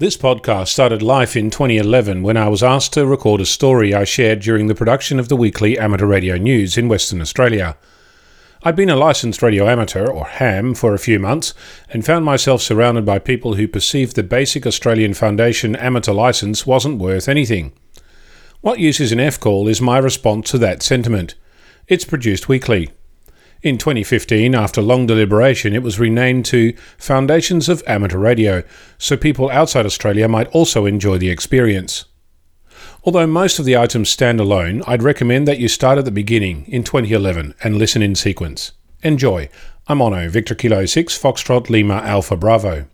This podcast started life in 2011 when I was asked to record a story I shared during the production of the weekly amateur radio news in Western Australia. I'd been a licensed radio amateur, or ham, for a few months and found myself surrounded by people who perceived the basic Australian Foundation amateur license wasn't worth anything. What Use is an F call is my response to that sentiment. It's produced weekly. In 2015, after long deliberation, it was renamed to Foundations of Amateur Radio, so people outside Australia might also enjoy the experience. Although most of the items stand alone, I'd recommend that you start at the beginning in 2011 and listen in sequence. Enjoy. I'm Onno, Victor Kilo 6, Foxtrot Lima Alpha Bravo.